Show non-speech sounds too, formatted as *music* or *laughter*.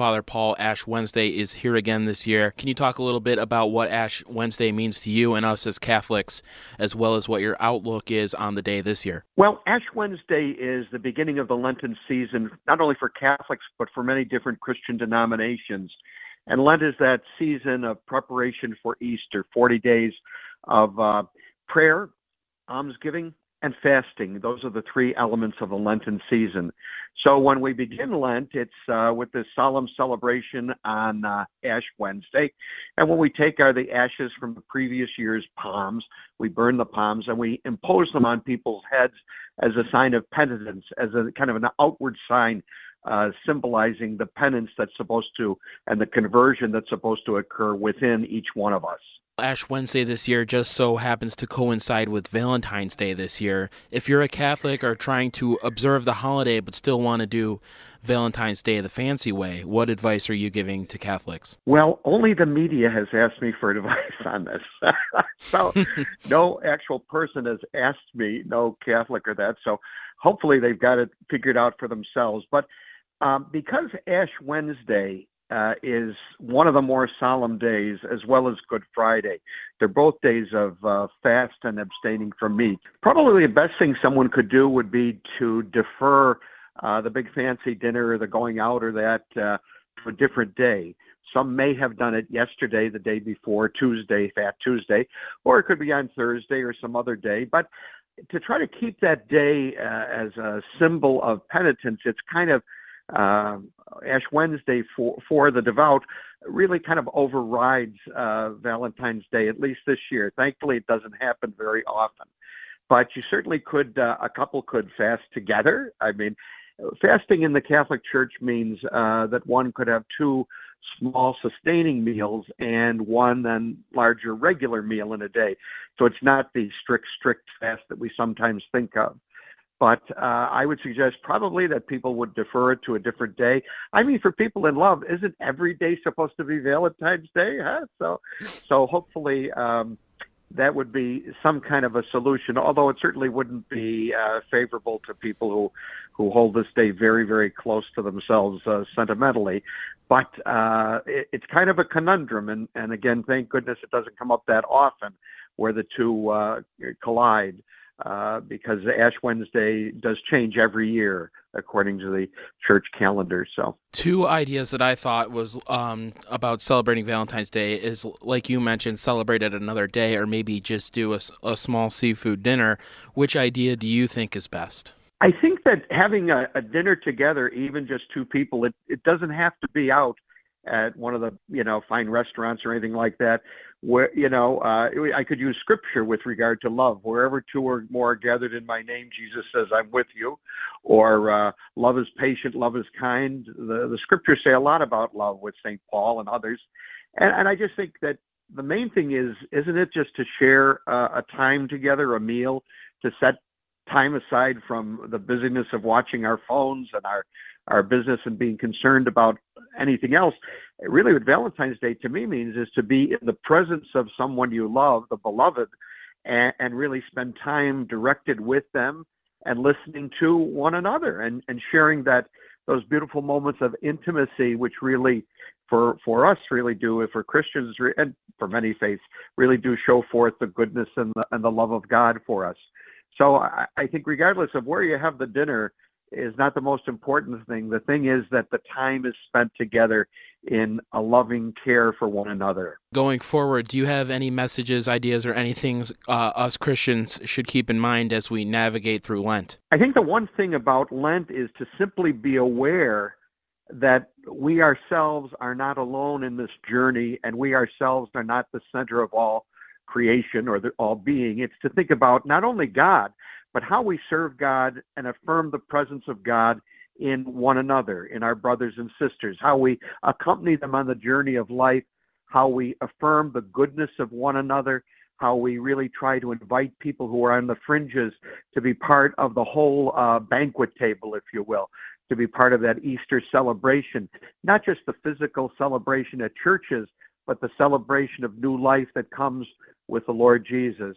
Father Paul Ash Wednesday is here again this year. Can you talk a little bit about what Ash Wednesday means to you and us as Catholics, as well as what your outlook is on the day this year? Well, Ash Wednesday is the beginning of the Lenten season, not only for Catholics, but for many different Christian denominations. And Lent is that season of preparation for Easter, 40 days of uh, prayer, almsgiving, and fasting. Those are the three elements of the Lenten season. So when we begin Lent, it's uh, with this solemn celebration on uh, Ash Wednesday. And when we take our, the ashes from the previous year's palms, we burn the palms and we impose them on people's heads as a sign of penitence, as a kind of an outward sign uh, symbolizing the penance that's supposed to and the conversion that's supposed to occur within each one of us. Ash Wednesday this year just so happens to coincide with Valentine's Day this year. If you're a Catholic or trying to observe the holiday but still want to do Valentine's Day the fancy way, what advice are you giving to Catholics? Well, only the media has asked me for *laughs* advice on this. *laughs* so no actual person has asked me, no Catholic or that. So hopefully they've got it figured out for themselves. But um, because Ash Wednesday uh, is one of the more solemn days, as well as Good Friday. They're both days of uh, fast and abstaining from meat. Probably the best thing someone could do would be to defer uh, the big fancy dinner or the going out or that uh, to a different day. Some may have done it yesterday, the day before, Tuesday, Fat Tuesday, or it could be on Thursday or some other day. But to try to keep that day uh, as a symbol of penitence, it's kind of uh, Ash Wednesday for for the devout really kind of overrides uh, Valentine's Day at least this year. Thankfully, it doesn't happen very often, but you certainly could. Uh, a couple could fast together. I mean, fasting in the Catholic Church means uh, that one could have two small sustaining meals and one then larger regular meal in a day. So it's not the strict strict fast that we sometimes think of. But uh, I would suggest probably that people would defer it to a different day. I mean, for people in love, isn't every day supposed to be Valentine's Day? Huh? So, so hopefully um, that would be some kind of a solution. Although it certainly wouldn't be uh, favorable to people who who hold this day very, very close to themselves uh, sentimentally. But uh, it, it's kind of a conundrum, and and again, thank goodness it doesn't come up that often where the two uh, collide uh, because Ash Wednesday does change every year according to the church calendar. So, two ideas that I thought was um, about celebrating Valentine's Day is, like you mentioned, celebrate it another day, or maybe just do a, a small seafood dinner. Which idea do you think is best? I think that having a, a dinner together, even just two people, it, it doesn't have to be out at one of the you know fine restaurants or anything like that where you know uh, I could use scripture with regard to love. Wherever two or more are gathered in my name, Jesus says, "I'm with you." Or uh, love is patient, love is kind. The the scriptures say a lot about love with Saint Paul and others, and, and I just think that the main thing is, isn't it just to share a time together, a meal, to set time aside from the busyness of watching our phones and our our business and being concerned about anything else. Really, what Valentine's Day to me means is to be in the presence of someone you love, the beloved, and, and really spend time directed with them and listening to one another and, and sharing that those beautiful moments of intimacy, which really, for for us, really do, if for Christians, and for many faiths, really do show forth the goodness and the, and the love of God for us. So I, I think, regardless of where you have the dinner, is not the most important thing. The thing is that the time is spent together in a loving care for one another. Going forward, do you have any messages, ideas, or anything uh, us Christians should keep in mind as we navigate through Lent? I think the one thing about Lent is to simply be aware that we ourselves are not alone in this journey and we ourselves are not the center of all creation or the, all being. It's to think about not only God, but how we serve God and affirm the presence of God in one another, in our brothers and sisters, how we accompany them on the journey of life, how we affirm the goodness of one another, how we really try to invite people who are on the fringes to be part of the whole uh, banquet table, if you will, to be part of that Easter celebration, not just the physical celebration at churches, but the celebration of new life that comes with the Lord Jesus.